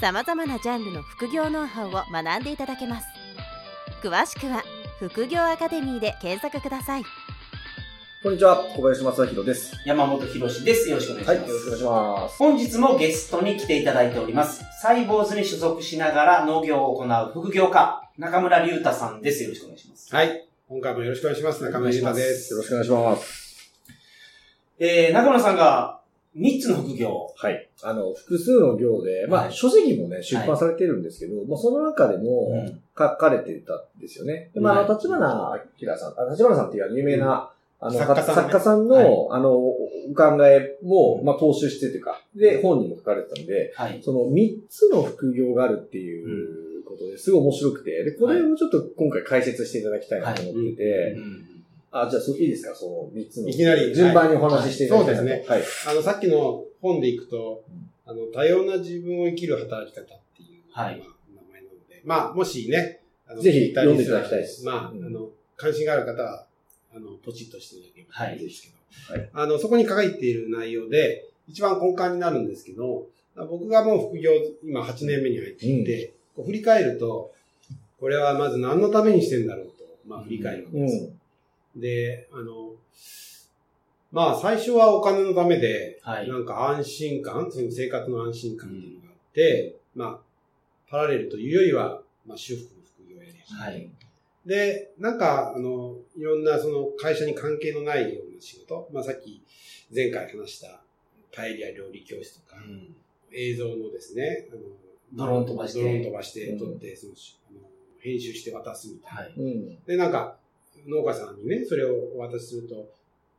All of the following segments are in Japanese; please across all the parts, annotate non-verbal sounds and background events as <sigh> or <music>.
さまざまなジャンルの副業ノウハウを学んでいただけます詳しくは副業アカデミーで検索くださいこんにちは、小林正宏です。山本博史です。よろしくお願いしはい、ます。よろしくお願いします。本日もゲストに来ていただいております。サイボーズに所属しながら農業を行う副業家、中村隆太さんです。よろしくお願いします。はい。今回もよろしくお願いします。中村慎太です。よろしくお願いします。えー、中村さんが3つの副業。はい。あの、複数の行で、まあ、はい書籍もね、出版されてるんですけど、まあ、その中でもうん。書かれてたんですよね。でまあ、立花明さん、あ立花さんっていう有名な、あの、作家さんね。作家さんの、はい。あの、お考えも、まあ、踏襲してというか、で、本にも書かれてたんで、はい。その3つの副業があるっていうことですごい面白くて、で、これをちょっと今回解説していただきたいなと思ってて、うんあ、じゃあ、そういいですかその3つの。いきなり順番にお話ししていただきたいはいはい。あの、さっきの本でいくと、あの、多様な自分を生きる働き方っていう、はい。まあ、名前なので、まあ、もしね、あのぜひ読んでいただきたいです。まあ、あうん。の、関心がある方は、あの、ポチッとしていただければはい。いいですけど、はい。あの、そこに書いている内容で、一番根幹になるんですけど、僕がもう副業、今8年目に入っていて、こう振り返ると、これはまず何のためにしてんだろうと、まあ振り返るわけうです。ん。で、あの、まあ最初はお金のためで、はい。なんか安心感、その生活の安心感っていうのがあって、まあ、パラレルというよりは、まあ、修復の副業をやり始めはい。で、なんか、あの、いろんなその会社に関係のないような仕事、まあさっき前回話したパエリア料理教室とか、うん映像のですね、あのドローン飛ばしてドローン飛ばして、うん撮って、その、あの編集して渡すみたいな。はい。うん。で、なんか、農家さんにね、それをお渡しすると、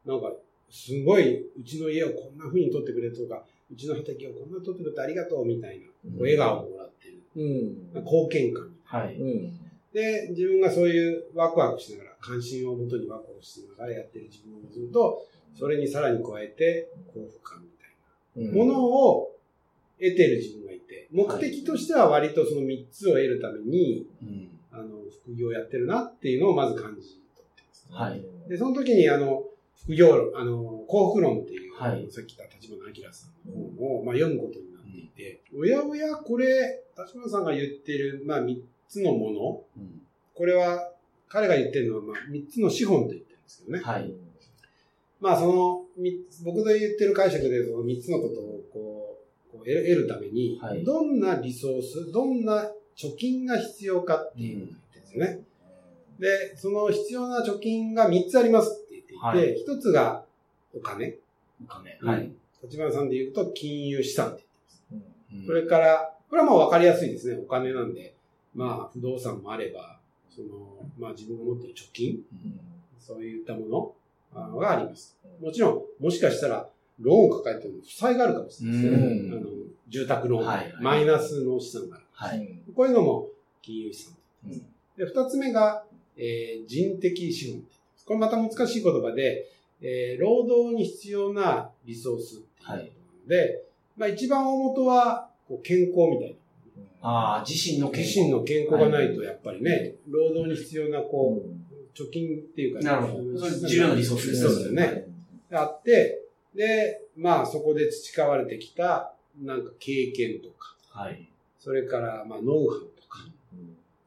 なんか、すごい、うちの家をこんな風に撮ってくれとか、うちの畑をこんな撮ってくれてありがとうみたいな、こう笑顔をもらってる。うん。貢献感みたいはい。うん。で、自分がそういうワクワクしながら、関心をもとにワクワクしながらやってる自分をすると、それにさらに加えて、幸福感みたいな。ものを得てる自分がいて、目的としては割とその3つを得るために、うんあの、副業をやってるなっていうのをまず感じ。はい。で、その時に、あの、副業論、あの、幸福論っていう、はいさっき言った立花明さんの本を、まあ、読むことになっていて、おやおや、これ、立花さんが言ってる、まあ、3つのもの、うんこれは、彼が言ってるのは、まあ、3つの資本と言ってるんですけどね。はい。まあ、その、み僕の言ってる解釈で、その3つのことを、こう、こう得る得るために、はいどんなリソース、どんな貯金が必要かっていうのを言ってるんですよね。で、その必要な貯金が3つありますって言っていて、はい1つがお金。お金。ははいい。立花さんで言うと金融資産ってうんそれから、これはまあ分かりやすいですね。お金なんで、まあ不動産もあれば、その、まあ自分が持っている貯金、そういったものがあります。もちろん、もしかしたら、ローンを抱えてる負債があるかもしれないですね。うんあの住宅ローン、はいマイナスの資産がある。はい。こういうのも金融資産。うんで、二つ目が、えー人的資本。これまた難しい言葉で、えー労働に必要なリソースっていうことなので、まあ一番大元はこう健康みたいな。ああ、自身の健康。自身の健康がないとやっぱりね、労働に必要なこう、貯金っていうか、なるほど。重要なリソースですそうですよね。あって、で、まあそこで培われてきた、なんか経験とか、はい。それからまあノウハウとか、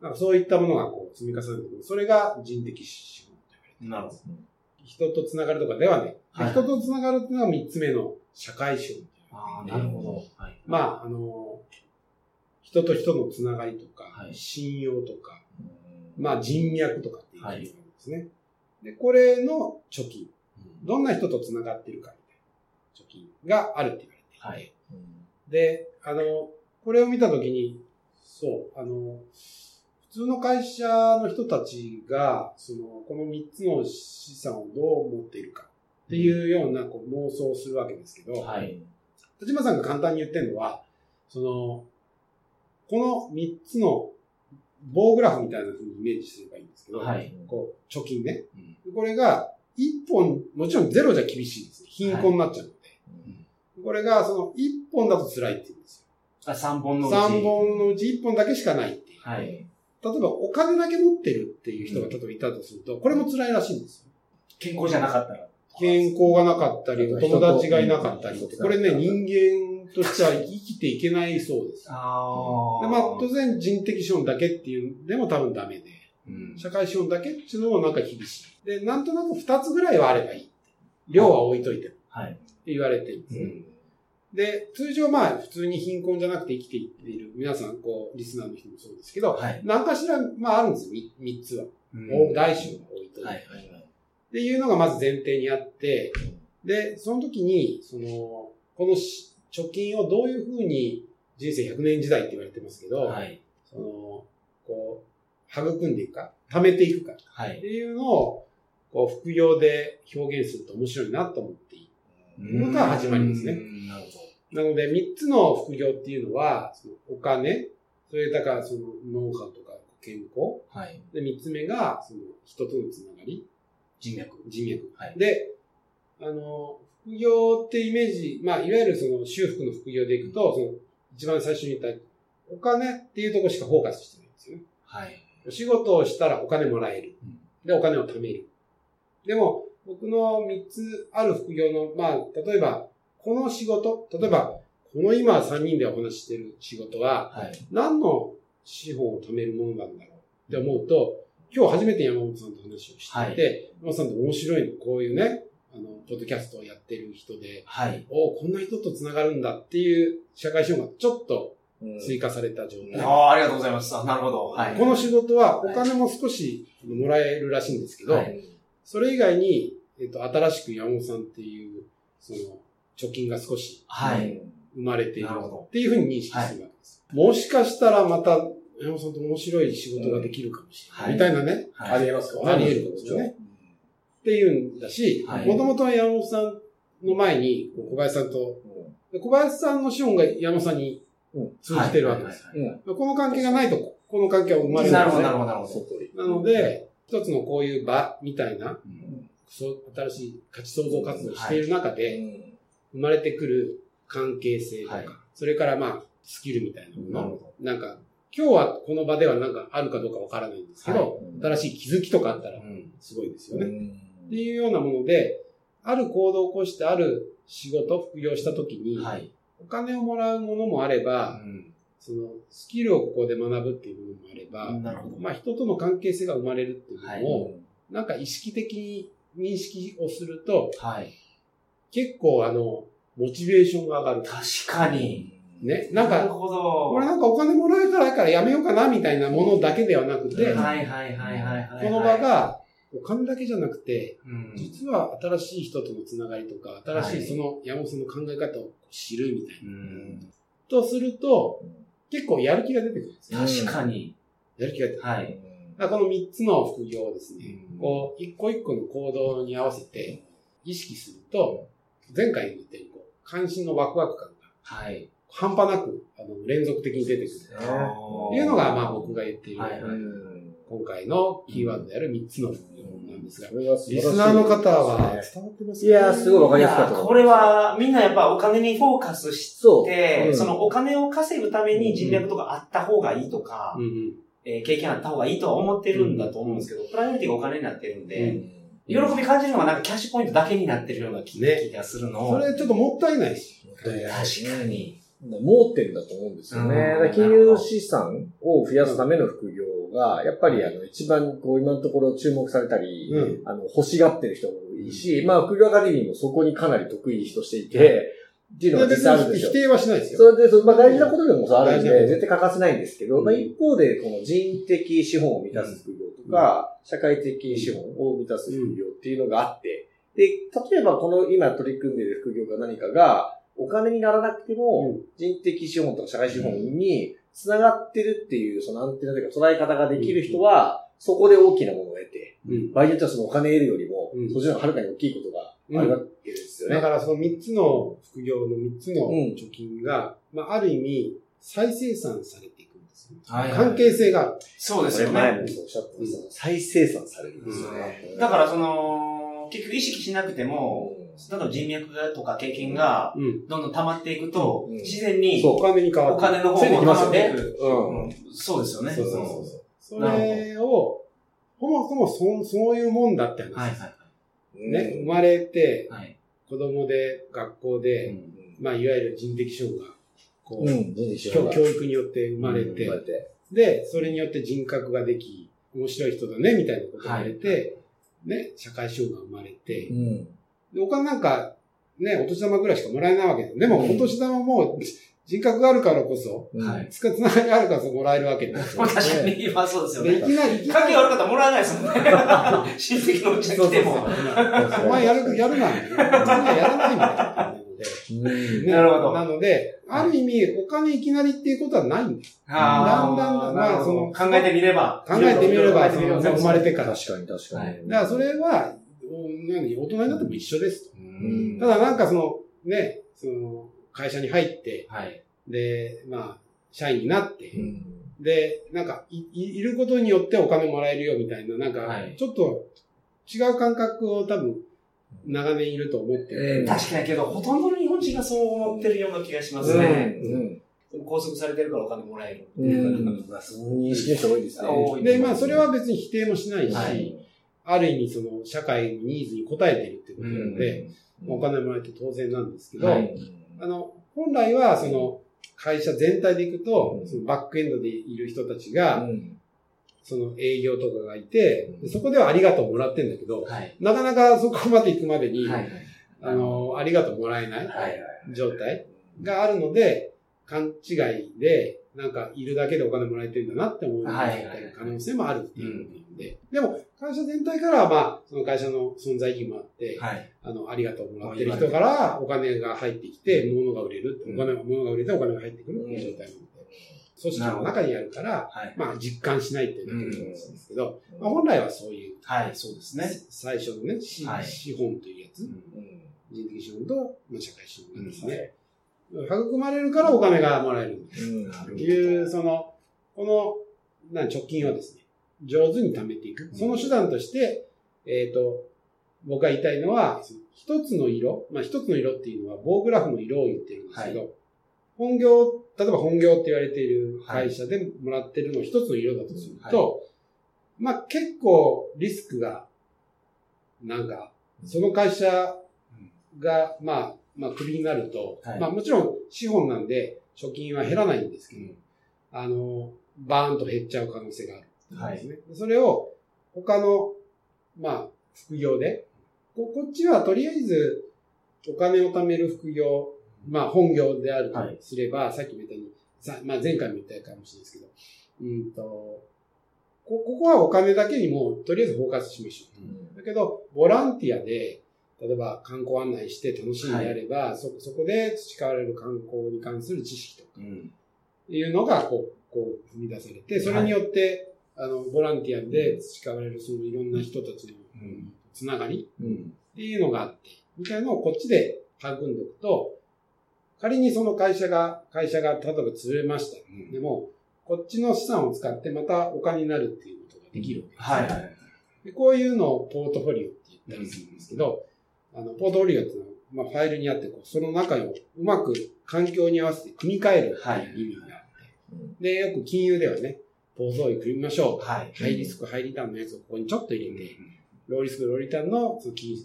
なんかそういったものがこう積み重ねてくる。それが人的資本と言われてなるほど。人とつながるとかではない。ではい人とつながるっていうのは三つ目の社会資本。ああ、なるほど。はい。まあ、あの、人と人のつながりとか、はい信用とか、まあ人脈とかっていうんはいですね。で、これの貯金。うんどんな人とつながってるかみたいな貯金があるって言われていて。はい。で、あの、これを見たときに、そう、あの、普通の会社の人たちが、その、この3つの資産をどう持っているかっていうようなこう妄想をするわけですけど、はい。立花さんが簡単に言ってるのは、その、この3つの棒グラフみたいな風にイメージすればいいんですけど、はい。こう、貯金ね。うんこれが、1本、もちろんゼロじゃ厳しいんですね。貧困になっちゃうので。これが、その、1本だと辛いって言うんですあ、3本よ。のうち。3本のうち1本だけしかないっていう。はい。例えば、お金だけ持ってるっていう人が例えばいたとすると、これも辛いらしいんですよ。健康じゃなかったら。健康がなかったり、お友達がいなかったりこれね、人間としては生きていけないそうです。あでまあ、当然人的資本だけっていうのでも多分ダメで、うん。社会資本だけっていうのもなんか厳しい。で、なんとなく二つぐらいはあればいい。量は置いといてってはい。言われてるんですね。うん。で、通常まあ普通に貧困じゃなくて生きていっている皆さん、こう、リスナーの人もそうですけど、はい。何かしら、まああるんですよ、み三つは。うん大小が置いといて。はい。っていうのがまず前提にあって、で、その時に、その、このし貯金をどういうふうに人生100年時代って言われてますけど、はい。その、こう、育んでいくか、貯めていくかっはいて。いうのを、こう、副業で表現すると面白いなと思っている。のが始まりですねうんなるほなので、3つの副業っていうのは、そのお金、それだからそのノウハウとか健康、ど。はい。で、3つ目が、その人とのつながり、人脈。人脈。はい。で、あの、副業ってイメージ、まあ、いわゆるその修復の副業でいくと、その、一番最初に言った、お金っていうところしかフォーカスしてないんですよね。はい。お仕事をしたらお金もらえるうん。で、お金を貯める。でも、僕の3つある副業の、まあ、例えば、この仕事、例えば、この今3人でお話ししてる仕事は、はい。何の資本を貯めるものなんだろうって思うと、今日初めて山本さんと話をしていて、山本さんって面白いの、こういうね、あの、ポッドキャストをやってる人で、はい。おこんな人と繋がるんだっていう社会資本がちょっと追加された状態。ああ、ありがとうございます。あなるほど。はい。この仕事はお金も少しもらえるらしいんですけど、はいそれ以外に、えっと、新しく山本さんっていう、その、貯金が少しはい。生まれているなるほどっていうふうに認識するわけです。もしかしたらまた、山本さんと面白い仕事ができるかもしれない。はいみたいなね、はい。ありえますかあり得るかもしれない。っていうんだしはい、もともとは山本さんの前に、小林さんと、で小林さんの資本が山本さんに通じてるわけです。はいはいはいはいこの関係がないと、この関係は生まれなるほど、ないんですねなるほど、なるほど。なので、一つのこういう場みたいな、うん新しい価値創造活動をしている中で、生まれてくる関係性とか、はいそれからまあ、スキルみたいなもの。なんか、今日はこの場ではなんかあるかどうかわからないんですけど、新しい気づきとかあったら。すごいですよね。っていうようなもので、ある行動を起こしてある仕事、副業したときに、はい。お金をもらうものもあれば、うんそのスキルをここで学ぶっていうものもあれば、なるほど。まあ人との関係性が生まれるっていうのを、はいなんか意識的に認識をすると、はい。結構あの、モチベーションが上がる。確かに。ね。なんなるか、ほど。これなんかお金もらえたらいいからやめようかなみたいなものだけではなくて、はいはいはいはいはい。この場、がお金だけじゃなくて、うん。実は新しい人とのつながりとか、新しいその山本さんの考え方を知るみたいうな。ん。とすると、結構やる気が出てくるんですよ。確かに。やる気が出てくる。はい。この3つの副業をですね、うんこう、一個一個の行動に合わせて意識すると、前回言ったように、こう、関心のワクワク感がはい。半端なく、あの、連続的に出てくる。というのが、まあ僕が言っている、今回のキーワードである3つの副んですが、リスナーの方は伝わですねってますかいやーすごいわかりやすかったこれは、みんなやっぱお金にフォーカスしそう。て、うんそのお金を稼ぐために人脈とかあった方がいいとか。えー経験あった方がいいとは思ってるんだと思うんですけど、プライオリティがお金になってるんで、うん喜び感じるのはなんかキャッシュポイントだけになってるような気,、ねがするのそれちょっともったいないし。確かに。盲点だと思うんですよね。金融資産を増やすための副業が、やっぱりあの、一番こう今のところ注目されたり、うん。あの、欲しがってる人も多いし、まあ、副業アカデミーもそこにかなり得意としていて、っていうのが実際あるんですよ否。定はしないですよ。それで、そまあ、大事なことでもそうあるんで、絶対欠かせないんですけど、うん。まあ、一方で、この人的資本を満たす副業とか、社会的資本を満たす副業っていうのがあって、で、例えばこの今取り組んでいる副業が何かが、お金にならなくても、人的資本とか社会資本に繋がってるっていう、そのアンテナというか捉え方ができる人は、そこで大きなものを得て、うん。場合によってはそのお金得るよりもうん、そっちの方がはるかに大きいことがあるわけですよね。だからその3つの副業の3つのうん貯金が、まあある意味再生産されていくんでですよ。はいはい関係性がある。そうですよね。前もそうおっしゃってました再生産されるんですよね。だからその、結局意識しなくても、例えば人脈がとか経験がうん。どんどん溜まっていくと、うん自然にお金に変わおって金の方も溜ついてきますよねまっていく。そうですよね。そうそうそうそれを、そもそもそそういうもんだって話です。ね、生まれて。子供で、学校で、まあ、いわゆる人的資本が、こう、教教育によって生まれて。で、それによって人格ができ、面白い人だね、みたいなことが言われて、ね、社会資本が生まれて、うん。で、お金なんか、ね、お年玉ぐらいしかもらえないわけです。でも、うんお年玉も、人格があるからこそ、はいつかつながりがあるからこそもらえるわけです <laughs> 確かに、まあそうですよで、いね。きなり、いきなり関係悪かったらもらえないですもんね。<laughs> 親戚のうちに来ても。お前やる、やるなんて、みんなやらないん。ねなるほどなので、ある意味、お金いきなりっていうことはないんです。だんだんまあその考えてみれば。考えてみれば、生まれてから。確かに確かに。だからそれは、お何、大人になっても一緒ですただなんかその、ね、その、会社に入って、はい。で、まあ、社員になって、うん。で、なんかい、いいることによってお金もらえるよみたいな、なんかはい、ちょっと違う感覚を多分、長年いると思ってる。うん確かにけど、ほとんどの日本人がそう思ってるような気がしますうね。ん。拘束されてるからお金もらえる。うん。まあ、そういう認識の人多いですね。で、まあ、それは別に否定もしないし、はいある意味、その、社会のニーズに応えているってことなので、お金もらえて当然なんですけど、はい。あの、本来は、その、会社全体でいくと、うん。そのバックエンドでいる人たちが、うん。その営業とかがいて、でそこではありがとうもらってんだけど、はい。なかなかそこまで行くまでに、はい。あの、ありがとうもらえないはい。状態があるので、勘違いで、なんかいるだけでお金もらえてるんだなって思うはい。可能性もあるっていうんで、でも会社全体からはまあ、その会社の存在意義もあって、はい。あの、ありがとうもらってる人からお金が入ってきて、物が売れる、うん。お金が、物が売れてお金が入ってくるっていう状態なので、組織の中にあるから、はい。まあ実感しないっていうだけの話ですけど、まあ本来はそういう、はい、そうですね。最初のね、資本というやつ、うん。人的資本と、まあ、社会資本がですね、育まれるからお金がもらえる。うん。っていう、その、この、な貯金をですね、上手に貯めていく。その手段として、えっ、と、僕が言いたいのは、一つの色、まあ一つの色っていうのは棒グラフの色を言ってるんですけど、本業、例えば本業って言われている会社でもらってるのを一つの色だとすると、まあ結構リスクが、なんか、その会社が、まあ、まあ、クビになると、はい。まあもちろん資本なんで貯金は減らないんですけど、あの、バーンと減っちゃう可能性があるんですね。それを他の、まあ、副業で、ここっちはとりあえずお金を貯める副業、まあ本業であるとすれば、さっきも言ったように、さまあ前回も言ったかもしれないですけど、うんと、こここはお金だけにもとりあえずフォーカスしましょう。だけど、ボランティアで、例えば観光案内して楽しんでやれば、そ、そこで培われる観光に関する知識とかうん。いうのが、こう、こう、踏み出されて、それによって、あの、ボランティアで培われる、そのいろんな人たちのうんつながりうん。っていうのがあって、みたいなのをこっちで育んでおくと、仮にその会社が、会社が例えば潰れました。でも、こっちの資産を使ってまたお金になるっていうことができるわけですね。はいはい。でこういうのをポートフォリオって言ったりするんですけど、あの、ポートフォリオっていうのは、まあ、ファイルにあって、こう、その中をうまく環境に合わせて組み替えるはいっていう意味があって、で、よく金融ではね、ポートフォリオ組みましょう。はい。ハイリスク、ハイリターンのやつをここにちょっと入れて、ローリスク、ローリターンの、金、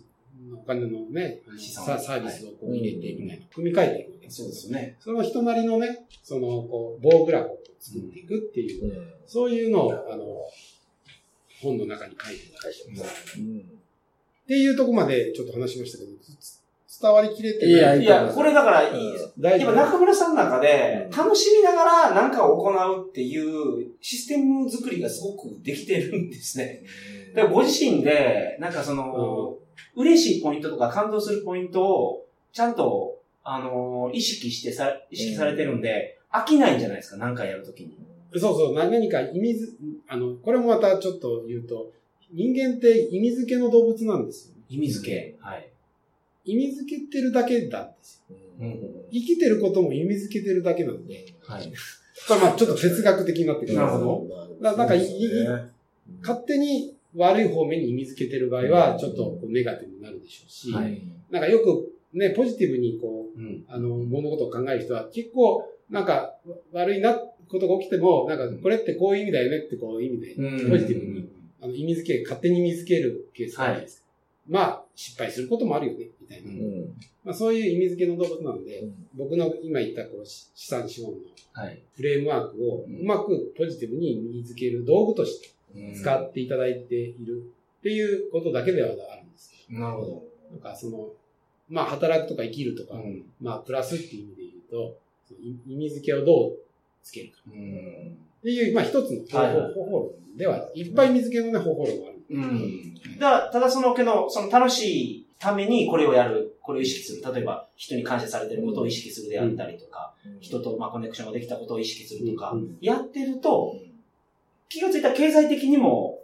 お金のね、ササービスをこう入れて、みたいな、組み替えていくわけそうですよね。その人なりのね、その、こう、棒グラフを作っていくっていう、うん。そういうのを、あの、本の中に書いてある。うん。っていうとこまでちょっと話しましたけど、つ伝わりきれてない。いやいや、これだからいいです。大丈夫。やっぱ中村さんの中でうん、楽しみながら何かを行うっていうシステム作りがすごくできてるんですね。だからご自身で、なんかその、嬉しいポイントとか感動するポイントを、ちゃんと、あの、意識してさ、意識されてるんで、飽きないんじゃないですか、何回やるときに。そうそう、何か意味づ、あの、これもまたちょっと言うと、人間って意味付けの動物なんですよ。意味付け。はい。意味付けてるだけなんですよ。うん。生きてることも意味付けてるだけなんで、はい。まあちょっと哲学的になってくる。なるほどだなんかいそうですね勝手に悪い方面に意味付けてる場合は、ちょっとこうネガティブになるでしょうし、はいなんかよくね、ポジティブにこう、うん。あの、物事を考える人は結構、なんか悪いなことが起きても、なんかこれってこういう意味だよねってこういう意味で、うんポジティブに、あの、意味付け、勝手に意味付けるケースがあるじゃないですか。まあ、失敗することもあるよね、みたいな。うんまあ、そういう意味付けの動物なので、うん僕の今言ったこうし資産資本のはい。フレームワークをうまくポジティブに意味付ける道具として使っっていただいているっていうことだけではあるんです。なるほど。なんかその、まあ働くとか生きるとか、うんまあプラスっていう意味で言うと、意味付けをどうつけるかうん。っていう、まあ一つの方法論では、いっぱい意味付けのね、方法論がある。うん。だただそのけど、その楽しいためにこれをやる、これを意識する。例えば、人に感謝されてることを意識するであったりとか、人とまあコネクションができたことを意識するとか、うんやってると、気がついたら経済的にも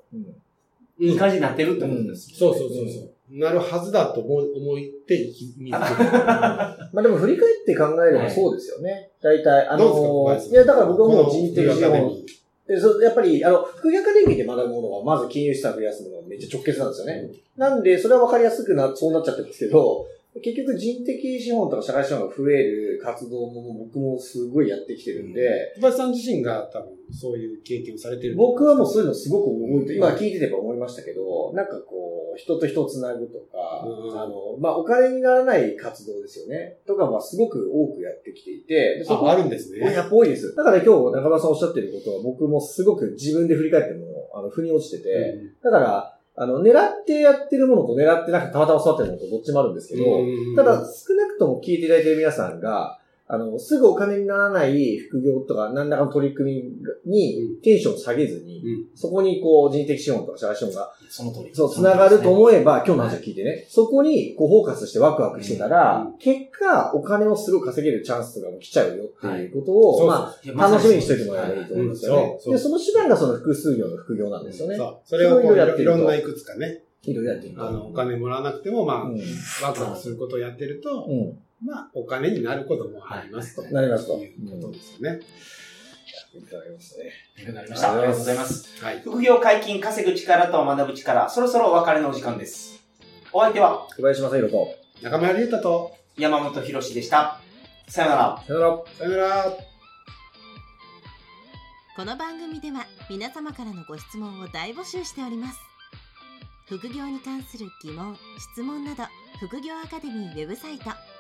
いい感じになってるってことです。そうそうそうそう。なるはずだと思思って意味付ける。<laughs> まあでも振り返って考えればそうですよね。大体、あのどうですか？小林さんいや、だから僕はもう人的資本ミでそうやっぱり、あの、副業アカデミーで学ぶものは、まず金融資産増やすのがめっちゃ直結なんですよね。なんで、それは分かりやすくな、そうなっちゃってますけど、結局人的資本とか社会資本が増える活動も僕もすごいやってきてるんで、小林さん自身が多分そういう経験をされてる。僕はもうそういうのすごく覚えて、今聞いててば思いましたけど、なんかこう、人と人をつなぐとか、うんあの、まあ、お金にならない活動ですよね。とかはすごく多くやってきていて、でそこあ、あるんですね。やっぱ多いです。だから今日中村さんおっしゃってることは僕もすごく自分で振り返っても、あの、腑に落ちてて、だから、あの、狙ってやってるものと狙ってなくてたまたま育ってるものとどっちもあるんですけど、うんただ少なくとも聞いていただいている皆さんが、あの、すぐお金にならない副業とか何らかの取り組みにテンションを下げずに、うんそこにこう人的資本とか社会資本が、その通り。そう、つながると思えば、今日の話を聞いてね、そこにこうフォーカスしてワクワクしてたら、う結果、お金をすごい稼げるチャンスとかも来ちゃうよっていうことを、そうまいやあ、楽しみにしておいてもらえばいいと思いますよねうん。そうで、その手段がその複数業の副業なんですよね。そう。それをこういろいろやってるといろんないくつかね、いろいろやってると。あの、お金もらわなくても、まあ、うん。ワクワクすることをやってると、うん。まあ、お金になることもありますと。なりますということですよね。いただきますね。勉強になりました。ありがとうございます。はい。副業解禁、稼ぐ力と学ぶ力、そろそろお別れのお時間です。お相手は小林正宏と、中村隆太と、山本博史でした。さよなら。さよなら。さよなら。この番組では皆様からのご質問を大募集しております副業に関する疑問・質問など副業アカデミーウェブサイト